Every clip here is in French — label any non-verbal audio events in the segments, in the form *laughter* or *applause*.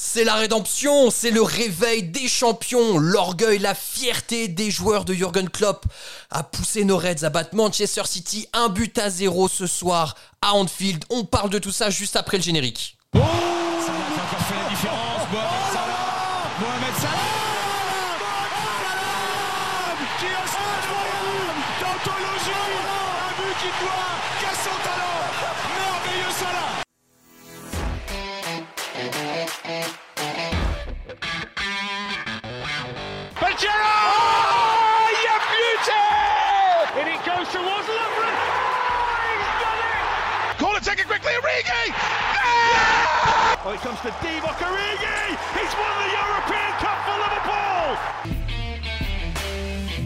C'est la rédemption, c'est le réveil des champions, l'orgueil, la fierté des joueurs de Jürgen Klopp a poussé nos Reds à battre Manchester City un but à zéro ce soir à Anfield. On parle de tout ça juste après le générique.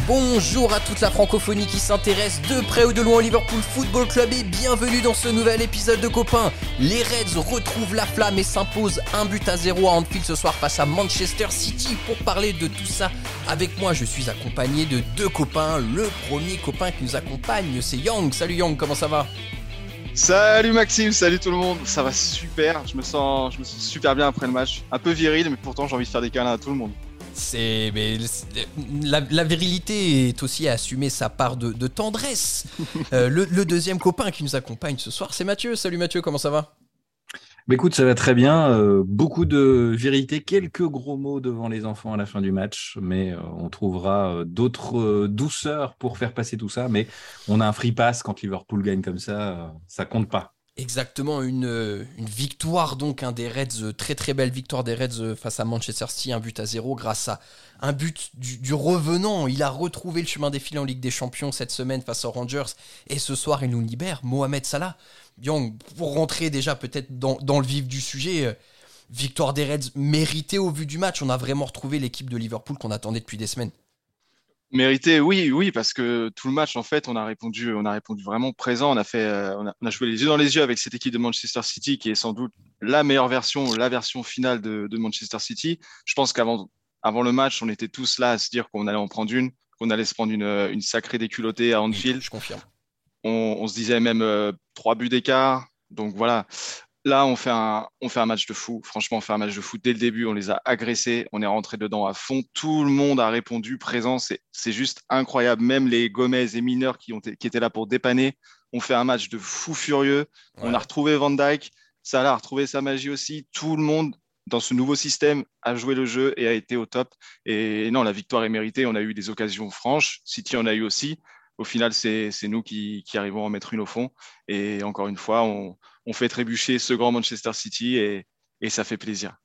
Bonjour à toute la francophonie qui s'intéresse de près ou de loin au Liverpool Football Club et bienvenue dans ce nouvel épisode de Copains. Les Reds retrouvent la flamme et s'imposent un but à zéro à Anfield ce soir face à Manchester City. Pour parler de tout ça avec moi, je suis accompagné de deux copains. Le premier copain qui nous accompagne, c'est Yang. Salut Yang, comment ça va? Salut Maxime, salut tout le monde, ça va super, je me sens, je me sens super bien après le match, un peu viril mais pourtant j'ai envie de faire des câlins à tout le monde. C'est mais la, la, virilité est aussi à assumer sa part de, de tendresse. *laughs* euh, le, le, deuxième copain qui nous accompagne ce soir, c'est Mathieu. Salut Mathieu, comment ça va? Bah écoute, ça va très bien. Euh, beaucoup de virilité, quelques gros mots devant les enfants à la fin du match, mais euh, on trouvera euh, d'autres douceurs pour faire passer tout ça. Mais on a un free pass quand Liverpool gagne comme ça, ça compte pas. Exactement, une, une victoire donc, un des Reds, très très belle victoire des Reds face à Manchester City, un but à zéro grâce à un but du, revenant. Il a retrouvé le chemin des filets en Ligue des Champions cette semaine face aux Rangers et ce soir il nous libère, Mohamed Salah. Young, pour rentrer déjà peut-être dans, le vif du sujet, euh, victoire des Reds méritée au vu du match. On a vraiment retrouvé l'équipe de Liverpool qu'on attendait depuis des semaines. Mérité, oui, oui, parce que tout le match, en fait, on a répondu, on a répondu vraiment présent. On a fait, euh, on, a, on, a, joué les yeux dans les yeux avec cette équipe de Manchester City, qui est sans doute la meilleure version, la version finale de, de Manchester City. Je pense qu'avant, avant le match, on était tous là à se dire qu'on allait en prendre une, qu'on allait se prendre une, une sacrée déculottée à Anfield. Je confirme. On, on se disait même euh, trois buts d'écart. Donc voilà, Là, on fait, un, on fait un match de fou. Franchement, on fait un match de fou dès le début. On les a agressés. On est rentré dedans à fond. Tout le monde a répondu présent. C'est juste incroyable. Même les Gomez et mineurs qui, ont, qui étaient là pour dépanner. On fait un match de fou furieux. Ouais. On a retrouvé Van Dyke. Salah a retrouvé sa magie aussi. Tout le monde, dans ce nouveau système, a joué le jeu et a été au top. Et non, la victoire est méritée. On a eu des occasions franches. City en a eu aussi. Au final, c'est nous qui, qui, arrivons à en mettre une au fond. Et encore une fois, on, on fait trébucher ce grand Manchester City et, ça fait plaisir.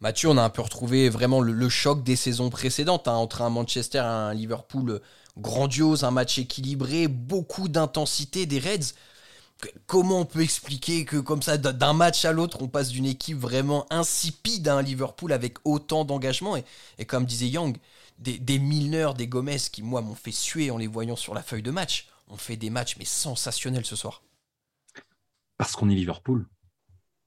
Mathieu, on a un peu retrouvé vraiment le, choc des saisons précédentes hein, entre un Manchester et un Liverpool grandiose, un match équilibré, beaucoup d'intensité des Reds. Comment on peut expliquer que comme ça, d'un match à l'autre, on passe d'une équipe vraiment insipide à un Liverpool avec autant d'engagement et, et, comme disait Young, des, des Milner, des Gomez qui, moi, m'ont fait suer en les voyant sur la feuille de match. On fait des matchs mais sensationnels ce soir. Parce qu'on est Liverpool.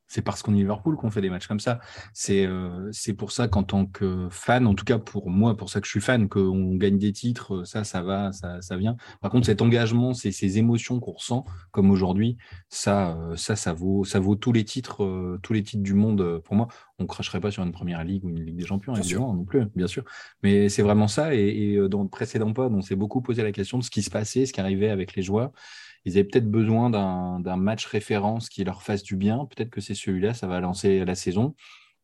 C'est parce qu'on est Liverpool qu'on fait des matchs comme ça. C'est euh, pour ça qu'en tant que fan, en tout cas pour moi, pour ça que je suis fan, qu'on gagne des titres, ça, ça va, ça, ça vient. Par contre, cet engagement, ces, ces émotions qu'on ressent, comme aujourd'hui, ça, ça, ça vaut, ça vaut tous les titres, euh, tous les titres du monde. Pour moi, on cracherait pas sur une première ligue ou une ligue des champions, évidemment, non plus, bien sûr. Mais c'est vraiment ça. Et, et dans le précédent pod, on s'est beaucoup posé la question de ce qui se passait, ce qui arrivait avec les joueurs ils avaient peut-être besoin d'un match référence qui leur fasse du bien. Peut-être que c'est celui-là, ça va lancer la saison.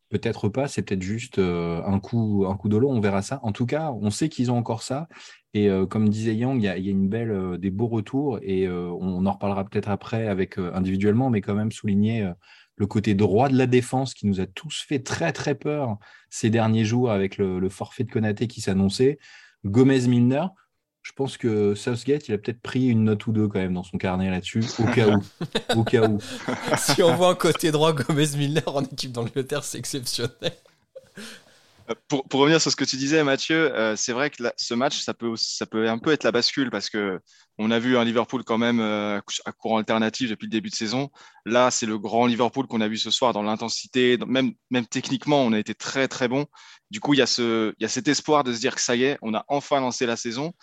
Peut-être pas, c'est peut-être juste euh, un coup, un de l'eau, on verra ça. En tout cas, on sait qu'ils ont encore ça. Et euh, comme disait Yang, il y a, y a, une belle, euh, des beaux retours. Et on en reparlera peut-être après avec individuellement, mais quand même souligner le côté droit de la défense qui nous a tous fait très très peur ces derniers jours avec le, le forfait de Konaté qui s'annonçait. Gomez Milner, je pense que Southgate, il a peut-être pris une note ou deux quand même dans son carnet là-dessus, au cas où. *laughs* au cas où. si on voit un côté droit Gomez Milner en équipe d'Angleterre, c'est exceptionnel. Pour, pour, revenir sur ce que tu disais, Mathieu, euh, c'est vrai que là, ce match, ça peut, ça peut un peu être la bascule parce que on a vu un Liverpool quand même euh, à courant alternatif depuis le début de saison. Là, c'est le grand Liverpool qu'on a vu ce soir dans l'intensité, même, même techniquement, on a été très très bon. Du coup, il y, a ce, il y a cet espoir de se dire que ça y est, on a enfin lancé la saison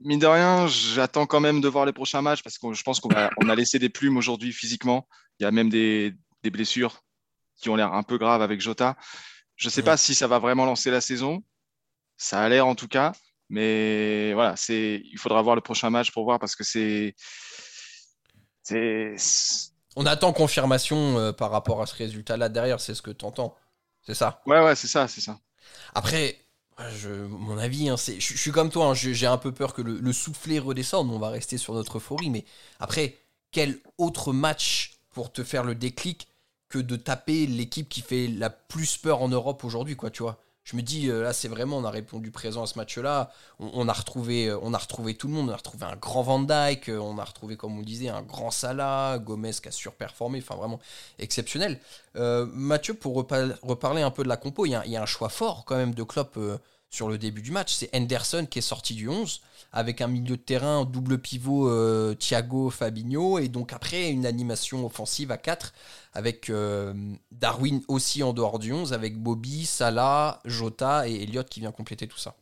mine de rien, j'attends quand même de voir les prochains matchs parce que je pense qu'on a, on a laissé des plumes aujourd'hui physiquement. Il y a même des, des blessures. qui ont l'air un peu graves avec Jota. Je ne sais pas si ça va vraiment lancer la saison. Ça a l'air en tout cas. Mais voilà, c'est, il faudra voir le prochain match pour voir parce que c'est. On attend confirmation euh, par rapport à ce résultat-là derrière, c'est ce que tu entends. C'est ça? Ouais, ouais, c'est ça, c'est ça. Après, je, mon avis, hein, c'est, je, suis comme toi, hein, j'ai un peu peur que le, le soufflet redescende, on va rester sur notre euphorie, mais après, quel autre match pour te faire le déclic que de taper l'équipe qui fait la plus peur en Europe aujourd'hui, quoi, tu vois? Je me dis, euh, là, c'est vraiment, on a répondu présent à ce match-là. On, a retrouvé, euh, on a retrouvé tout le monde. On a retrouvé un grand Van Dyke. Euh, on a retrouvé, comme on disait, un grand Salah. Gomez qui a surperformé. Enfin, vraiment exceptionnel. Mathieu, pour reparler un peu de la compo, il y, a, un choix fort quand même de Klopp sur le début du match. C'est Henderson qui est sorti du 11 avec un milieu de terrain double pivot Thiago Fabinho et donc après une animation offensive à 4 avec euh, Darwin aussi en dehors du 11, avec Bobby, Salah, Jota et Elliott qui vient compléter tout ça.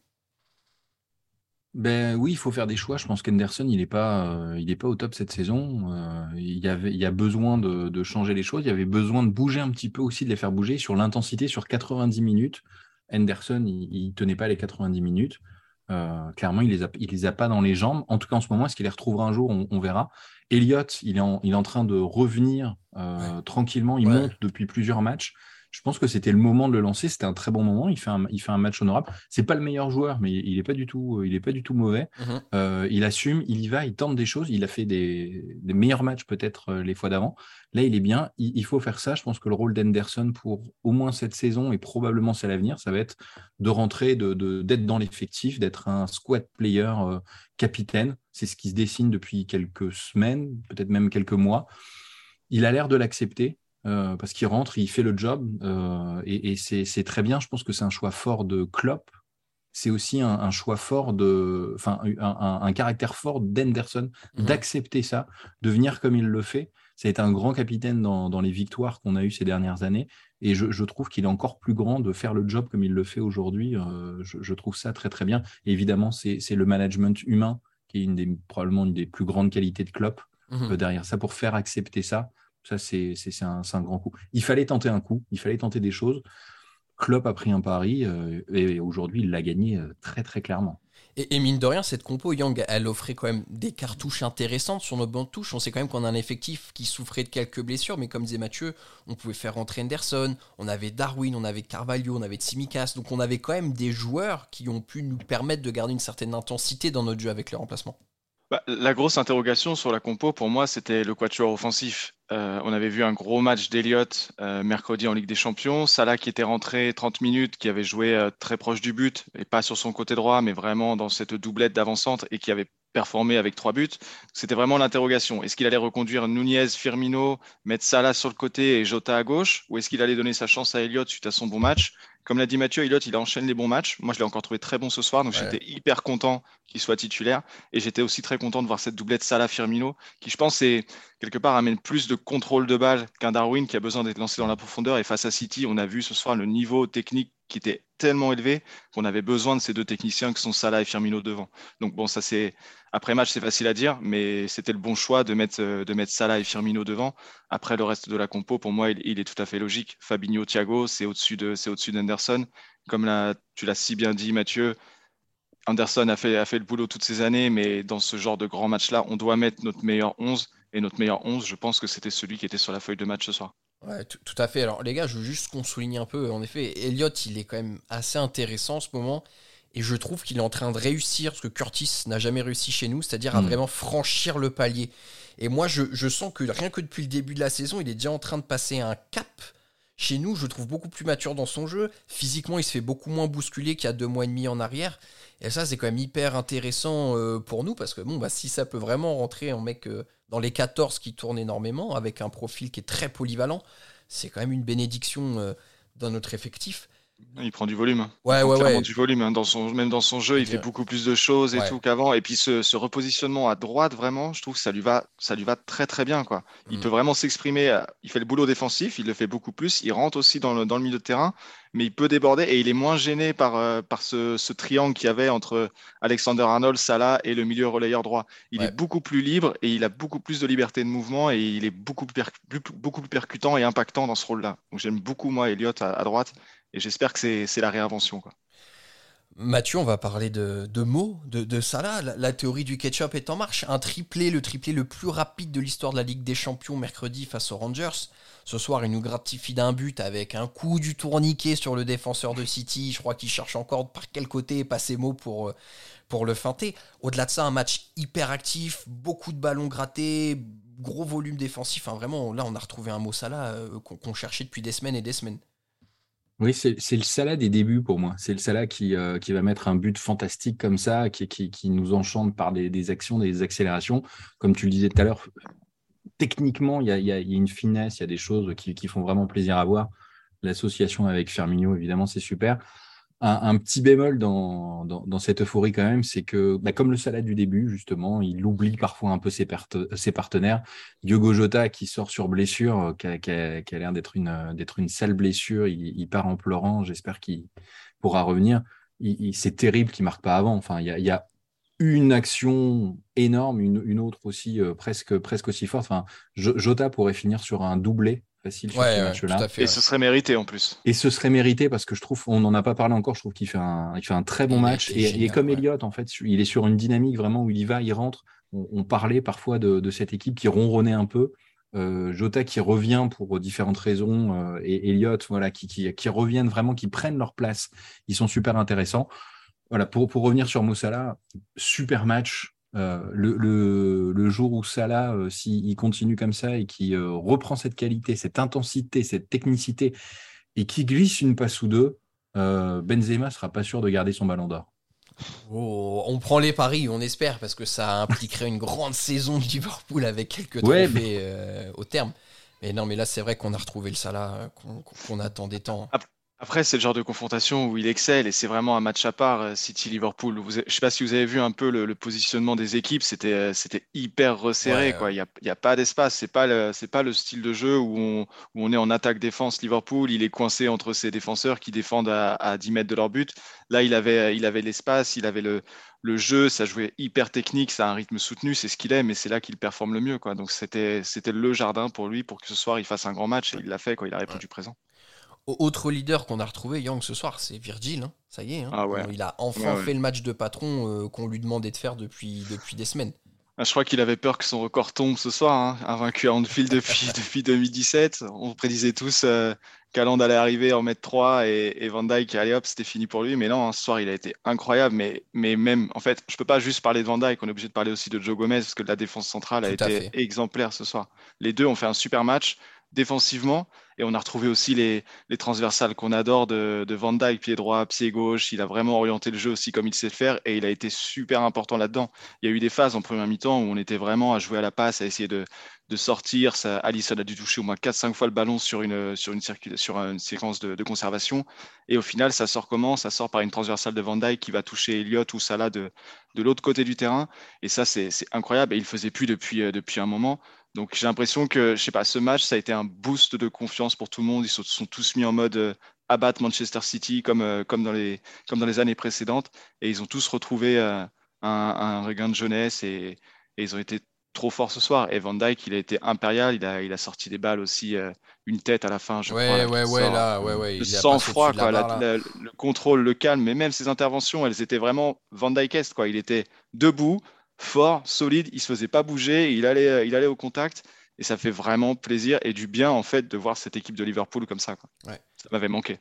Ben oui, il faut faire des choix. Je pense qu'Henderson, il n'est pas, euh, pas au top cette saison. Euh, il, y avait, il y a besoin de, changer les choses. Il y avait besoin de bouger un petit peu aussi, de les faire bouger sur l'intensité sur 90 minutes. Henderson, il ne tenait pas les 90 minutes. clairement, il ne les, a, les a pas dans les jambes. En tout cas, en ce moment, est-ce qu'il les retrouvera un jour? On verra. Elliott, il est, en, il est en train de revenir euh, tranquillement. Il monte depuis plusieurs matchs. Je pense que c'était le moment de le lancer. C'était un très bon moment. Il fait un, il fait un match honorable. C'est pas le meilleur joueur, mais il n'est pas du tout, il est pas du tout mauvais. Mhm. Euh, il assume, il y va, il tente des choses. Il a fait des, meilleurs matchs peut-être euh, les fois d'avant. Là, il est bien. Il, faut faire ça. Je pense que le rôle d'Henderson pour au moins cette saison et probablement c'est l'avenir, ça va être de rentrer, de, d'être dans l'effectif, d'être un squad player capitaine. C'est ce qui se dessine depuis quelques semaines, peut-être même quelques mois. Il a l'air de l'accepter. Euh, parce qu'il rentre, il fait le job euh, et, c'est très bien. Je pense que c'est un choix fort de Klopp. C'est aussi un, choix fort de, enfin, un, caractère fort d'Henderson mhm. d'accepter ça, de venir comme il le fait. Ça a été un grand capitaine dans, les victoires qu'on a eues ces dernières années. Et je, trouve qu'il est encore plus grand de faire le job comme il le fait aujourd'hui. Euh, je, trouve ça très, très bien. évidemment, c'est le management humain qui est une des, probablement une des plus grandes qualités de Klopp mhm. derrière ça pour faire accepter ça. Ça, c'est un, grand coup. Il fallait tenter un coup, il fallait tenter des choses. Klopp a pris un pari euh, et aujourd'hui, il l'a gagné euh, très, très clairement. Et, mine de rien, cette compo, Yang, elle offrait quand même des cartouches intéressantes sur nos bandes touches. On sait quand même qu'on a un effectif qui souffrait de quelques blessures, mais comme disait Mathieu, on pouvait faire rentrer Anderson, on avait Darwin, on avait Carvalho, on avait Tsimikas. Donc on avait quand même des joueurs qui ont pu nous permettre de garder une certaine intensité dans notre jeu avec les remplacements. Bah, la grosse interrogation sur la compo, pour moi, c'était le quatuor offensif. Euh, on avait vu un gros match d'Eliott euh, mercredi en Ligue des Champions. Salah qui était rentré 30 minutes, qui avait joué euh, très proche du but, et pas sur son côté droit, mais vraiment dans cette doublette d'avant-centre, et qui avait performé avec trois buts. C'était vraiment l'interrogation. Est-ce qu'il allait reconduire Nunez, Firmino, mettre Salah sur le côté et Jota à gauche, ou est-ce qu'il allait donner sa chance à Elliott suite à son bon match? Comme l'a dit Mathieu, Elliott, il enchaîne les bons matchs. Moi, je l'ai encore trouvé très bon ce soir, donc j'étais hyper content qu'il soit titulaire. Et j'étais aussi très content de voir cette doublette Salah-Firmino, qui, je pense, est, quelque part amène plus de contrôle de balle qu'un Darwin qui a besoin d'être lancé dans la profondeur. Et face à City, on a vu ce soir le niveau technique qui était tellement élevé qu'on avait besoin de ces deux techniciens qui sont Salah et Firmino devant. Donc bon, ça c'est après match, c'est facile à dire, mais c'était le bon choix de mettre, de mettre Salah et Firmino devant. Après le reste de la compo, pour moi, il, est tout à fait logique. Fabinho, Thiago, c'est au-dessus de, c'est au-dessus d'Anderson. Comme tu l'as si bien dit, Mathieu, Anderson a fait, a fait le boulot toutes ces années, mais dans ce genre de grand match-là, on doit mettre notre meilleur 11. Et notre meilleur 11, je pense que c'était celui qui était sur la feuille de match ce soir. Ouais, tout, à fait. Alors, les gars, je veux juste qu'on souligne un peu. En effet, Elliott, il est quand même assez intéressant en ce moment. Et je trouve qu'il est en train de réussir ce que Curtis n'a jamais réussi chez nous, c'est-à-dire à mm. vraiment franchir le palier. Et moi, je, sens que rien que depuis le début de la saison, il est déjà en train de passer un cap. Chez nous, je le trouve beaucoup plus mature dans son jeu. Physiquement, il se fait beaucoup moins bousculer qu'il y a deux mois et demi en arrière. Et ça, c'est quand même hyper intéressant euh, pour nous parce que bon, bah, si ça peut vraiment rentrer en mec euh, dans les 14 qui tournent énormément, avec un profil qui est très polyvalent, c'est quand même une bénédiction euh, dans notre effectif. Il prend du volume. Ouais, ouais, ouais. du volume. Hein. Dans son, même dans son jeu, il fait beaucoup plus de choses et tout qu'avant. Et puis ce, repositionnement à droite, vraiment, je trouve que ça lui va, ça lui va très très bien. Quoi. Il mm. peut vraiment s'exprimer. Euh, il fait le boulot défensif, il le fait beaucoup plus. Il rentre aussi dans le, dans le milieu de terrain, mais il peut déborder et il est moins gêné par, euh, par ce, ce triangle qu'il y avait entre Alexander Arnold, Salah et le milieu relayeur droit. Il est beaucoup plus libre et il a beaucoup plus de liberté de mouvement et il est beaucoup plus, beaucoup plus percutant et impactant dans ce rôle-là. Donc j'aime beaucoup moi Elliott à droite et j'espère que c'est la réinvention. Mathieu, on va parler de, mots, de, de Salah. La, théorie du ketchup est en marche. Un triplé, le triplé le plus rapide de l'histoire de la Ligue des Champions mercredi face aux Rangers. Ce soir, il nous gratifie d'un but avec un coup du tourniquet sur le défenseur de City. Je crois qu'il cherche encore par quel côté passer mots pour, pour le feinter. Au-delà de ça, un match hyper actif, beaucoup de ballons grattés, gros volume défensif. Vraiment, là, on a retrouvé un mot Salah euh, qu'on cherchait depuis des semaines et des semaines. Oui, c'est le Salah des débuts pour moi. C'est le Salah qui, euh, qui va mettre un but fantastique comme ça, qui, nous enchante par des, actions, des accélérations. Comme tu le disais tout à l'heure, techniquement, il y a, y a, une finesse, il y a des choses qui, font vraiment plaisir à voir. L'association avec Fermigno, évidemment, c'est super un, petit bémol dans, dans, cette euphorie quand même, c'est que bah, comme le salade du début, justement, il oublie parfois un peu ses, partenaires. Diogo Jota qui sort sur blessure, euh, qui a, l'air d'être une, d'être une sale blessure, il, part en pleurant, j'espère qu'il pourra revenir. C'est terrible qu'il marque pas avant. Enfin, il y a, y une action énorme, une, une autre aussi euh, presque, presque aussi forte. Enfin, Jota pourrait finir sur un doublé facile sur ce match-là. Et ce serait mérité en plus. Et ce serait mérité parce que je trouve, on n'en a pas parlé encore, je trouve qu'il fait un, il fait un très bon match. Et, comme Elliott, en fait, il est sur une dynamique vraiment où il y va, il rentre. On, parlait parfois de, cette équipe qui ronronnait un peu. Euh, Jota qui revient pour différentes raisons euh, et Elliott voilà, qui, qui, reviennent vraiment, qui prennent leur place. Ils sont super intéressants. Voilà, pour, pour revenir sur Moussala, super match, euh, le, jour où Salah, euh, s'il continue comme ça et qui euh, reprend cette qualité, cette intensité, cette technicité, et qui glisse une passe ou deux, Benzema sera pas sûr de garder son ballon d'or. Oh, on prend les paris, on espère, parce que ça impliquerait une grande saison de Liverpool avec quelques trophées au terme. Mais non, mais là, c'est vrai qu'on a retrouvé le Salah qu'on attendait tant. Après, c'est le genre de confrontation où il excelle et c'est vraiment un match à part, euh, City-Liverpool. Je ne sais pas si vous avez vu un peu le, positionnement des équipes, c'était euh, hyper resserré. quoi. Il n'y a, y a, pas d'espace. Ce n'est pas, le, pas le style de jeu où on, où on est en attaque-défense. Liverpool, il est coincé entre ses défenseurs qui défendent à, à 10 mètres de leur but. Là, il avait il avait l'espace, il avait le, le jeu, ça jouait hyper technique, ça a un rythme soutenu, c'est ce qu'il aime et c'est là qu'il performe le mieux. Quoi. Donc c'était le jardin pour lui pour que ce soir il fasse un grand match et il l'a fait, quoi. il a répondu présent. Autre leader qu'on a retrouvé, Yang, ce soir, c'est Virgil. Hein. Ça y est. Hein. Ah il a enfin fait le match de patron euh, qu'on lui demandait de faire depuis, depuis des semaines. Ah, je crois qu'il avait peur que son record tombe ce soir. Hein. Invaincu à Anfield depuis, *laughs* depuis 2017. On prédisait tous euh, qu'Aland allait arriver en mettre 3 et, Van Dyke, allez hop, c'était fini pour lui. Mais non, ce soir, il a été incroyable. Mais, mais même, en fait, je peux pas juste parler de Van Dyke. On est obligé de parler aussi de Joe Gomez parce que la défense centrale a été exemplaire ce soir. Les deux ont fait un super match défensivement. Et on a retrouvé aussi les, les transversales qu'on adore de, Van Dyke, pied droit, pied gauche. Il a vraiment orienté le jeu aussi comme il sait faire et il a été super important là-dedans. Il y a eu des phases en première mi-temps où on était vraiment à jouer à la passe, à essayer de, sortir. Ça, Alisson a dû toucher au moins 4-5 fois le ballon sur une, sur une, séquence de, conservation. Et au final, ça sort comment? Ça sort par une transversale de Van Dyke qui va toucher Elliott ou Salah de, de l'autre côté du terrain. Et ça, c'est incroyable. Et il faisait plus depuis, euh, depuis un moment. Donc j'ai l'impression que, je sais pas, ce match, ça a été un boost de confiance pour tout le monde. Ils se sont, tous mis en mode euh, abattre Manchester City comme, euh, comme, dans les, comme dans les années précédentes. Et ils ont tous retrouvé euh, un, regain de jeunesse et, ils ont été trop forts ce soir. Et Van Dyke, il a été impérial. Il a, il a sorti des balles aussi, une tête à la fin, je ouais, crois. Ouais, ouais, là, ouais, ouais. Le sang-froid, quoi, le contrôle, le calme. Mais même ses interventions, elles étaient vraiment Van Dyke quoi. Il était debout, fort, solide, il se faisait pas bouger, il allait, euh, il allait au contact et ça fait vraiment plaisir et du bien en fait de voir cette équipe de Liverpool comme ça. Ça m'avait manqué.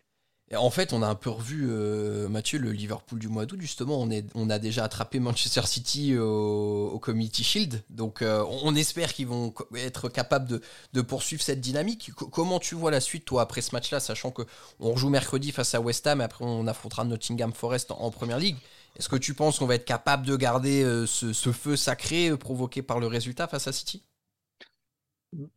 Et en fait, on a un peu revu, euh, Mathieu, le Liverpool du mois d'août, justement. On, est, on a déjà attrapé Manchester City au, Community Shield. Donc, euh, on, espère qu'ils vont être capables de, poursuivre cette dynamique. comment tu vois la suite, toi, après ce match-là, sachant qu'on rejoue mercredi face à West Ham et après on affrontera Nottingham Forest en, en Première Ligue? Est-ce que tu penses qu'on va être capable de garder euh, ce, feu sacré euh, provoqué par le résultat face à City?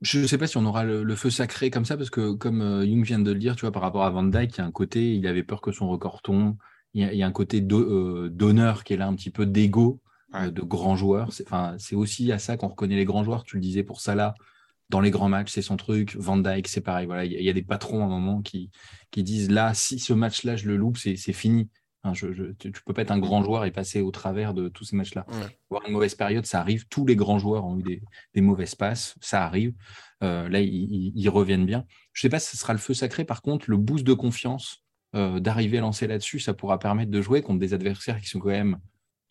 Je ne sais pas si on aura le, feu sacré comme ça, parce que comme euh, Jung vient de le dire, tu vois, par rapport à Van Dyke, il y a un côté, il avait peur que son record tombe. Il y a, un côté euh, d'honneur qui est là, un petit peu d'ego euh, de grands joueurs. C'est aussi à ça qu'on reconnaît les grands joueurs. Tu le disais pour Salah, dans les grands matchs, c'est son truc. Van Dyke, c'est pareil. Voilà, il y, a des patrons à un moment qui, qui disent là, si ce match-là, je le loupe, c'est fini tu ne peux pas être un grand joueur et passer au travers de tous ces matchs-là. Voir une mauvaise période, ça arrive. Tous les grands joueurs ont eu des, mauvaises passes, ça arrive. Euh, là, ils, reviennent bien. Je ne sais pas si ce sera le feu sacré. Par contre, le boost de confiance euh, d'arriver à lancer là-dessus, ça pourra permettre de jouer contre des adversaires qui sont quand même,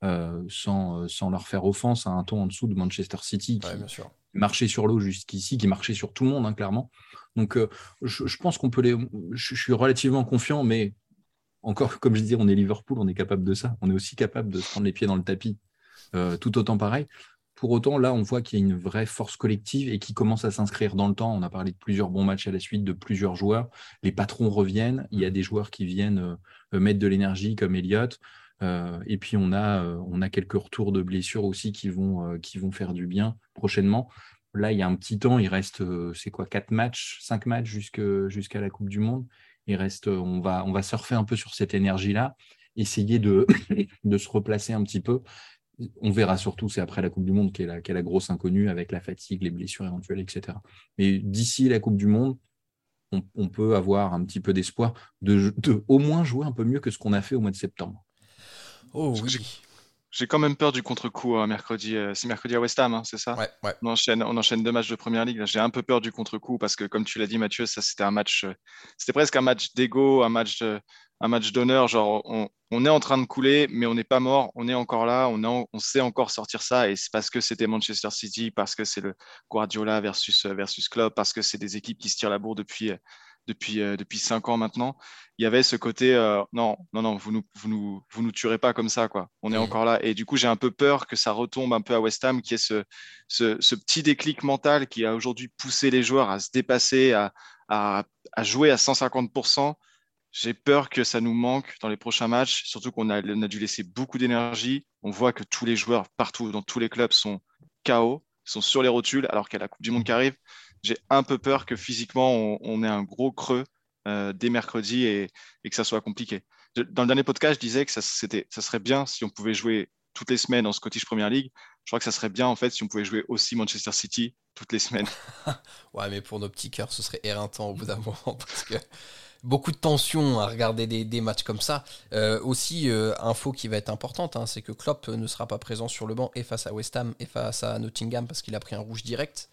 euh, sans, sans, leur faire offense, à un ton en dessous de Manchester City, qui marchait sur l'eau jusqu'ici, qui marchait sur tout le monde, hein, clairement. Donc, je, pense qu'on peut les. je suis relativement confiant, mais encore, comme je disais, on est Liverpool, on est capable de ça. On est aussi capable de se prendre les pieds dans le tapis, euh, tout autant pareil. Pour autant, là, on voit qu'il y a une vraie force collective et qui commence à s'inscrire dans le temps. On a parlé de plusieurs bons matchs à la suite, de plusieurs joueurs. Les patrons reviennent. Il y a des joueurs qui viennent euh, mettre de l'énergie, comme Elliott. Euh, et puis, on a, quelques retours de blessures aussi qui vont, qui vont faire du bien prochainement. Là, il y a un petit temps. Il reste, c'est quoi, quatre matchs, cinq matchs jusqu'à la Coupe du Monde reste, on va, on va surfer un peu sur cette énergie-là, essayer de, *coughs* de se replacer un petit peu. On verra surtout, c'est après la Coupe du Monde qui est la, qui est la grosse inconnue avec la fatigue, les blessures éventuelles, etc. Mais d'ici la Coupe du Monde, on, peut avoir un petit peu d'espoir de, de, au moins jouer un peu mieux que ce qu'on a fait au mois de septembre. Oh oui. J'ai quand même peur du contre-coup euh, mercredi. Euh, c'est mercredi à West Ham, hein, c'est ça? Ouais, ouais. On, enchaîne, on enchaîne deux matchs de première ligue. J'ai un peu peur du contre-coup parce que, comme tu l'as dit, Mathieu, ça c'était un match. Euh, c'était presque un match d'ego, un match, un match d'honneur. Genre, on, on, est en train de couler, mais on n'est pas mort. On est encore là. On, on sait encore sortir ça. Et c'est parce que c'était Manchester City, parce que c'est le Guardiola versus versus Klopp, parce que c'est des équipes qui se tirent la bourre depuis depuis, euh, depuis cinq ans maintenant, il y avait ce côté euh, non, non, non, vous nous, vous, nous, vous nous tuerez pas comme ça, quoi. On est encore là. Et du coup, j'ai un peu peur que ça retombe un peu à West Ham, qui est ce, ce, ce petit déclic mental qui a aujourd'hui poussé les joueurs à se dépasser, à, à, à jouer à 150%. J'ai peur que ça nous manque dans les prochains matchs, surtout qu'on a, on a dû laisser beaucoup d'énergie. On voit que tous les joueurs partout, dans tous les clubs, sont KO, sont sur les rotules, alors qu'il y a la Coupe du Monde qui arrive j'ai un peu peur que physiquement, on, ait un gros creux euh, dès mercredi et, que ça soit compliqué. Dans le dernier podcast, je disais que ça, serait bien si on pouvait jouer toutes les semaines en Scottish Premier League. Je crois que ça serait bien en fait si on pouvait jouer aussi Manchester City toutes les semaines. *laughs* ouais, mais pour nos petits cœurs, ce serait éreintant au bout d'un moment *laughs* parce que beaucoup de tension à regarder des, matchs comme ça. Euh, aussi, euh, info qui va être importante, hein, c'est que Klopp ne sera pas présent sur le banc et face à West Ham et face à Nottingham parce qu'il a pris un rouge direct.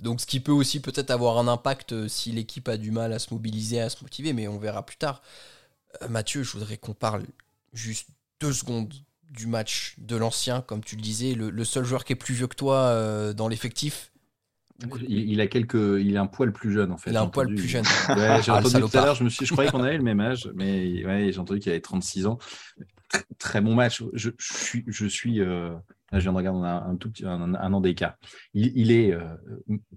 Donc ce qui peut aussi peut-être avoir un impact euh, si l'équipe a du mal à se mobiliser, à se motiver, mais on verra plus tard. Euh, Mathieu, je voudrais qu'on parle juste deux secondes du match de l'ancien, comme tu le disais, le, seul joueur qui est plus vieux que toi euh, dans l'effectif. Il, a quelques, il a un poil plus jeune en fait. Il a un poil plus jeune. Ouais, j'ai ah, entendu tout à l'heure, je me suis, je croyais qu'on avait le même âge, mais ouais, j'ai entendu qu'il avait 36 ans. Très, bon match. Je, suis, je suis Je viens de regarder, un, tout petit, un, an d'écart. Il, est, euh,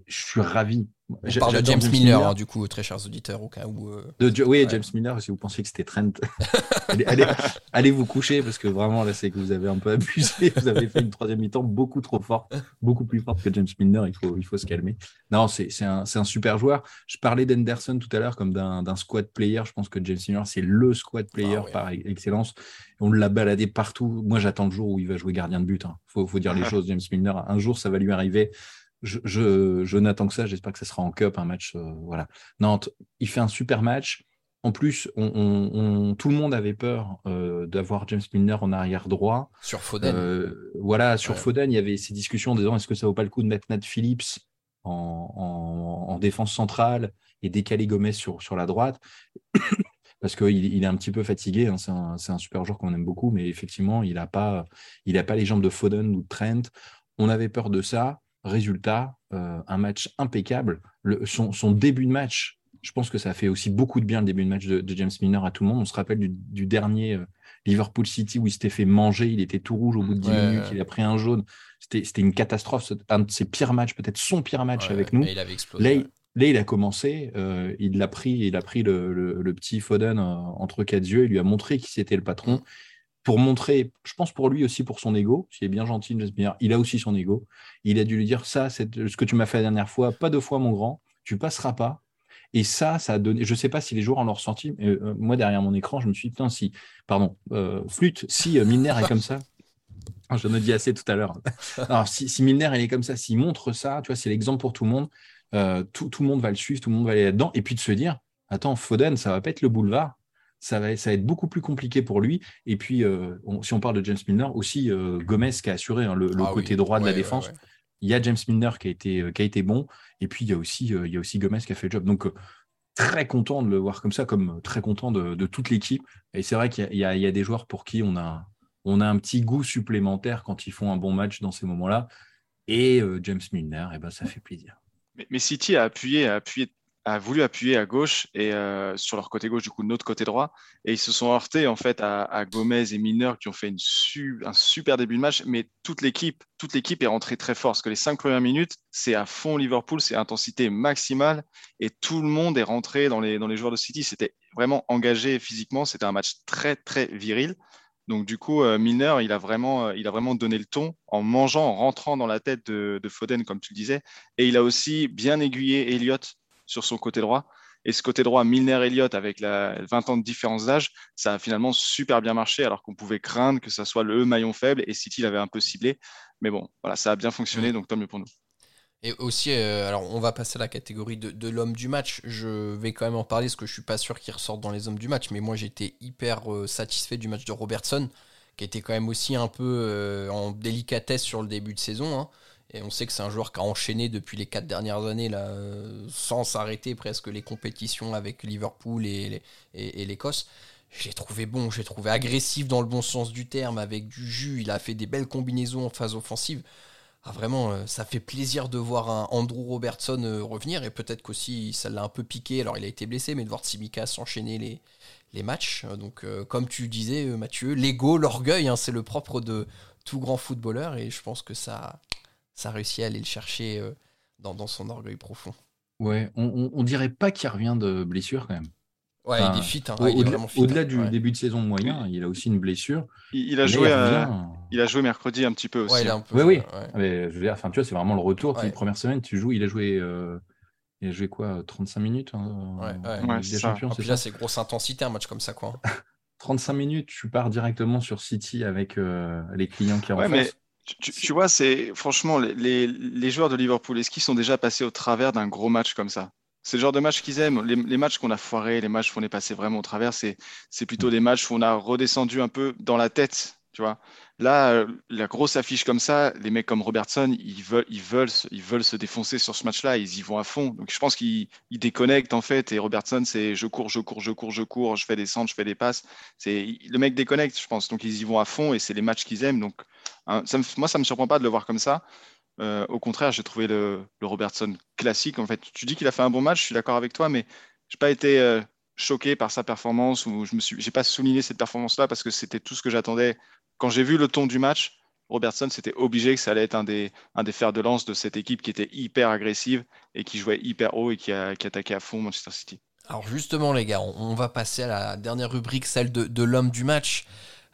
je suis ravi. On parle de James, Miller, hein, du coup, très chers auditeurs, au cas où. Euh, oui, James Miller, si vous pensiez que c'était Trent, *laughs* allez, allez, vous coucher parce que vraiment, là, c'est que vous avez un peu abusé. *laughs* Vous avez fait une troisième mi-temps beaucoup trop forte, beaucoup plus forte que James Miller. Il faut, il faut se calmer. Non, c'est un, un, super joueur. Je parlais d'Henderson tout à l'heure comme d'un squad player. Je pense que James Miller, c'est le squad player ah par excellence. On l'a baladé partout. Moi, j'attends le jour où il va jouer gardien de but. Il hein. faut, faut, dire les *laughs* choses, James Milner. Un jour, ça va lui arriver. Je, je, n'attends que ça. J'espère que ça sera en cup, un match. Euh, voilà. Nantes, il fait un super match. En plus, on, tout le monde avait peur euh, d'avoir James Milner en arrière droit. Sur Foden. Euh, voilà, sur Foden, il y avait ces discussions en disant est-ce que ça vaut pas le coup de mettre Nat Phillips en, en défense centrale et décaler Gomez sur, sur la droite? *coughs* Parce qu'il il est un petit peu fatigué. Hein. C'est un, super joueur qu'on aime beaucoup, mais effectivement, il n'a pas, il pas les jambes de Foden ou de Trent. On avait peur de ça. Résultat, euh, un match impeccable. son, début de match, je pense que ça a fait aussi beaucoup de bien le début de match de, James Milner à tout le monde. On se rappelle du, dernier euh, Liverpool City où il s'était fait manger, il était tout rouge au bout de 10 minutes, il a pris un jaune. C'était une catastrophe, un de ses pires matchs, peut-être son pire match avec nous. Il avait explosé. Là, il a commencé, euh, il l'a pris, il a pris le, petit Foden entre quatre yeux, il lui a montré qui c'était le patron. Pour montrer, je pense pour lui aussi, pour son ego, s'il est bien gentil, il a aussi son ego. Il a dû lui dire ça, c'est ce que tu m'as fait la dernière fois, pas deux fois mon grand, tu passeras pas. Et ça, ça a donné. Je ne sais pas si les joueurs en l'ont ressenti. Mais, euh, moi, derrière mon écran, je me suis dit, putain, si, pardon, euh, flûte, si Milner est comme ça. *laughs* Je me dis assez tout à l'heure. *laughs* Alors, si, si, Milner il est comme ça, s'il montre ça, tu vois, c'est l'exemple pour tout le monde. tout, tout, le monde va le suivre, tout le monde va aller là-dedans. Et puis de se dire, attends, Foden, ça va pas être le boulevard ça va, ça va, être beaucoup plus compliqué pour lui. Et puis, euh, si on parle de James Milner, aussi euh, Gomez qui a assuré hein, le, ah côté droit de la défense. Il y a James Milner qui a été, euh, qui a été bon. Et puis, il y, a aussi, il y a aussi Gomez qui a fait le job. Donc, très content de le voir comme ça, comme très content de, toute l'équipe. Et c'est vrai qu'il y, y, a des joueurs pour qui on a, on a un petit goût supplémentaire quand ils font un bon match dans ces moments-là. Et James Milner, et eh ben, ça fait plaisir. Mais, mais City a appuyé, a appuyé a voulu appuyer à gauche et euh, sur leur côté gauche, du coup, notre côté droit. Et ils se sont heurtés en fait à, Gomez et Miner qui ont fait un super début de match. Mais toute l'équipe, toute l'équipe est rentrée très fort parce que les cinq premières minutes, c'est à fond Liverpool, c'est intensité maximale et tout le monde est rentré dans les, dans les joueurs de City. C'était vraiment engagé physiquement. C'était un match très très viril. Donc du coup, euh, il a vraiment, euh, il a vraiment donné le ton en mangeant, en rentrant dans la tête de, de Foden, comme tu le disais. Et il a aussi bien aiguillé Elliott sur son côté droit. Et ce côté droit, Milner-Elliott, avec la 20 ans de différence d'âge, ça a finalement super bien marché, alors qu'on pouvait craindre que ça soit le maillon faible, et City l'avait un peu ciblé. Mais bon, voilà, ça a bien fonctionné, donc tant mieux pour nous. Et aussi, euh, alors on va passer à la catégorie de, l'homme du match. Je vais quand même en parler parce que je suis pas sûr qu'il ressorte dans les hommes du match. Mais moi, j'étais hyper euh, satisfait du match de Robertson, qui était quand même aussi un peu euh, en délicatesse sur le début de saison. Hein. Et on sait que c'est un joueur qui a enchaîné depuis les quatre dernières années, sans s'arrêter presque les compétitions avec Liverpool et, l'Écosse. J'ai trouvé bon, j'ai trouvé agressif dans le bon sens du terme, avec du jus. Il a fait des belles combinaisons en phase offensive. Ah, vraiment, euh, ça fait plaisir de voir Andrew Robertson euh, revenir. Et peut-être qu'aussi ça l'a un peu piqué. Alors il a été blessé, mais de voir Tsimikas s'enchaîner les, matchs. Donc, euh, comme tu disais, Mathieu, l'ego, l'orgueil, hein, c'est le propre de tout grand footballeur. Et je pense que ça, ça réussit à aller le chercher euh, dans, son orgueil profond. Ouais, on, on, dirait pas qu'il revient de blessure quand même. Ouais, il est fit. Hein. Au-delà du début de saison moyen, il a aussi une blessure. Il, a joué, il, a joué mercredi un petit peu aussi. Hein. oui, oui. Mais, je veux dire, enfin, tu vois, c'est vraiment le retour. une première semaine, tu joues, il a joué. Euh, il a joué quoi 35 minutes hein, ouais, des champions, puis là, c'est grosse intensité un match comme ça. quoi. *laughs* 35 minutes, tu pars directement sur City avec euh, les clients qui en face. Tu, vois, c'est franchement, les, joueurs de Liverpool, est-ce qu'ils sont déjà passés au travers d'un gros match comme ça? C'est le genre de match qu'ils aiment. Les, matchs qu'on a foirés, les matchs où on est passé vraiment au travers, c'est plutôt des matchs où on a redescendu un peu dans la tête. Tu vois Là, euh, la grosse affiche comme ça, les mecs comme Robertson, ils veulent, ils veulent, ils veulent se défoncer sur ce match-là, ils y vont à fond. Donc je pense qu'ils déconnectent en fait. Et Robertson, c'est je cours, je cours, je cours, je cours, je fais des centres, je fais des passes. C'est le mec déconnecte, je pense. Donc ils y vont à fond et c'est les matchs qu'ils aiment. Donc Hein, moi, ça me surprend pas de le voir comme ça. Euh, au contraire, j'ai trouvé le, Robertson classique. En fait, tu dis qu'il a fait un bon match, je suis d'accord avec toi, mais je n'ai pas été euh, choqué par sa performance ou je n'ai pas souligné cette performance-là parce que c'était tout ce que j'attendais. Quand j'ai vu le ton du match, Robertson, c'était obligé que ça allait être un des, un des fers de lance de cette équipe qui était hyper agressive et qui jouait hyper haut et qui, a, qui attaquait à fond Manchester City. Alors justement les gars, on, va passer à la dernière rubrique, celle de, de l'homme du match.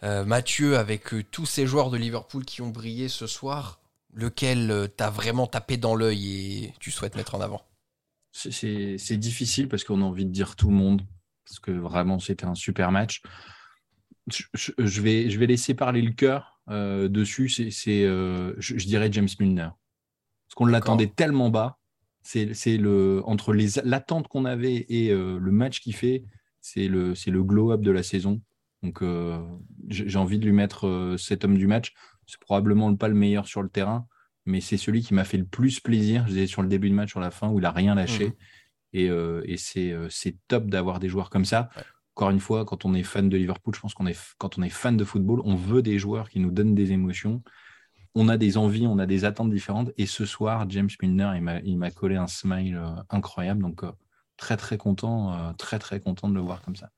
Euh, Mathieu, avec euh, tous ces joueurs de Liverpool qui ont brillé ce soir, lequel euh, t'as vraiment tapé dans l'œil et tu souhaites mettre en avant? C'est difficile parce qu'on a envie de dire tout le monde, parce que vraiment c'était un super match. Je, vais, je vais laisser parler le cœur dessus, c'est, je, dirais James Milner. Parce qu'on l'attendait tellement bas, c'est, le, entre l'attente qu'on avait et le match qu'il fait, c'est le, le glow-up de la saison. Donc, euh, j'ai envie de lui mettre euh, cet homme du match. C'est probablement pas le meilleur sur le terrain, mais c'est celui qui m'a fait le plus plaisir. Je disais sur le début de match, sur la fin, où il n'a rien lâché. Mhm. Et, euh, et c'est top d'avoir des joueurs comme ça. Encore une fois, quand on est fan de Liverpool, je pense qu'on est quand on est fan de football, on veut des joueurs qui nous donnent des émotions. On a des envies, on a des attentes différentes. Et ce soir, James Milner, il m'a collé un smile incroyable. Donc très très content, très très content de le voir comme ça.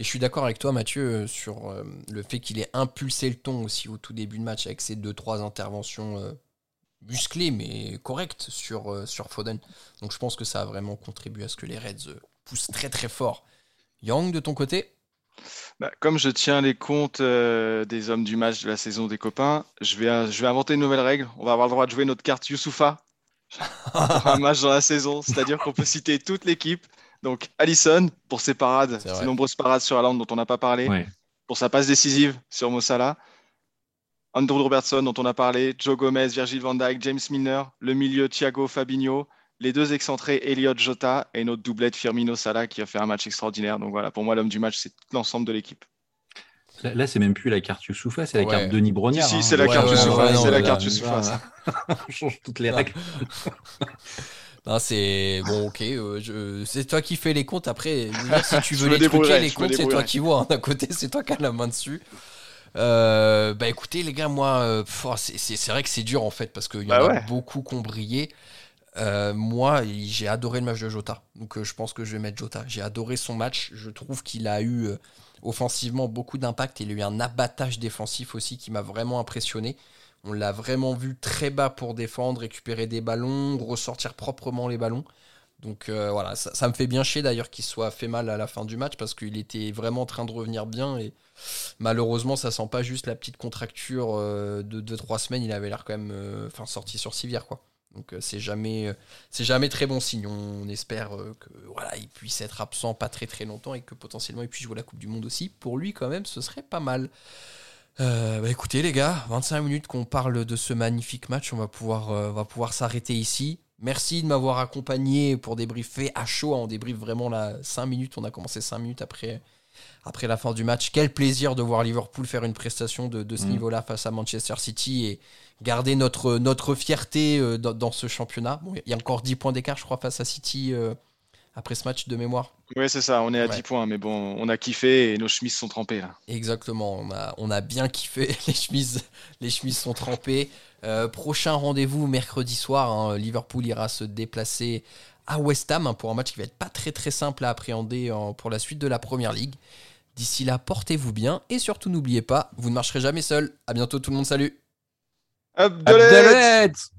Et je suis d'accord avec toi, Mathieu, euh, sur euh, le fait qu'il ait impulsé le ton aussi au tout début de match avec ses deux trois interventions euh, musclées mais correctes sur, sur Foden. Donc je pense que ça a vraiment contribué à ce que les Reds poussent très très fort. Yang, de ton côté Bah, comme je tiens les comptes euh, des hommes du match de la saison des copains, je vais, euh, je vais inventer une nouvelle règle. On va avoir le droit de jouer notre carte Youssoufa pour un match dans la saison. C'est-à-dire qu'on peut citer toute l'équipe. Donc, Allison, pour ses parades, ses nombreuses parades sur Hollande dont on n'a pas parlé, pour sa passe décisive sur Mossala. Andrew Robertson, dont on a parlé, Joe Gomez, Virgil van Dijk, James Milner, le milieu Thiago Fabinho, les deux excentrés Elliot Jota et notre doublette Firmino Salah qui a fait un match extraordinaire. Donc voilà, pour moi, l'homme du match, c'est l'ensemble de l'équipe. Là, c'est même plus la carte Youssoufa, c'est la carte Denis Brognard. Si, c'est la, carte Youssoufa, c'est la carte Youssoufa. *laughs* On change toutes les règles. *laughs* c'est bon, ok. Euh, c'est toi qui fais les comptes. Après, si tu *laughs* veux les truquer, les comptes, c'est toi qui vois. Hein. D'un côté, c'est toi qui as la main dessus. Euh, bah écoutez, les gars, moi, euh, oh, c'est vrai que c'est dur en fait parce qu'il y en bah a beaucoup qui ont brillé. Euh, moi, j'ai adoré le match de Jota. Donc, euh, je pense que je vais mettre Jota. J'ai adoré son match. Je trouve qu'il a eu euh, offensivement beaucoup d'impact. Il a eu un abattage défensif aussi qui m'a vraiment impressionné. On l'a vraiment vu très bas pour défendre, récupérer des ballons, ressortir proprement les ballons. Donc voilà, ça, me fait bien chier d'ailleurs qu'il soit fait mal à la fin du match parce qu'il était vraiment en train de revenir bien et malheureusement ça sent pas juste la petite contracture de 2-3 semaines, il avait l'air quand même enfin sorti sur civière quoi. Donc euh, c'est jamais, euh, c'est jamais très bon signe. On espère euh, que voilà, il puisse être absent pas très très longtemps et que potentiellement il puisse jouer la Coupe du Monde aussi. Pour lui quand même, ce serait pas mal. bah écoutez les gars, 25 minutes qu'on parle de ce magnifique match, on va pouvoir, s'arrêter ici. Merci de m'avoir accompagné pour débriefer à chaud. On débriefe vraiment là 5 minutes. On a commencé 5 minutes après, après la fin du match. Quel plaisir de voir Liverpool faire une prestation de, ce mm. niveau-là face à Manchester City et garder notre, notre fierté euh, dans, ce championnat. Bon, il y a encore 10 points d'écart, je crois, face à City euh, après ce match de mémoire. Oui, c'est ça, on est à 10 points, mais bon, on a kiffé et nos chemises sont trempées là. Exactement, on a, on a bien kiffé, *laughs* les chemises, les chemises sont trempées. Euh, prochain rendez-vous mercredi soir, hein, Liverpool ira se déplacer à West Ham hein, pour un match qui va être pas très très simple à appréhender pour la suite de la Première Ligue. D'ici là, portez-vous bien et surtout n'oubliez pas, vous ne marcherez jamais seul. À bientôt tout le monde, salut Abdelette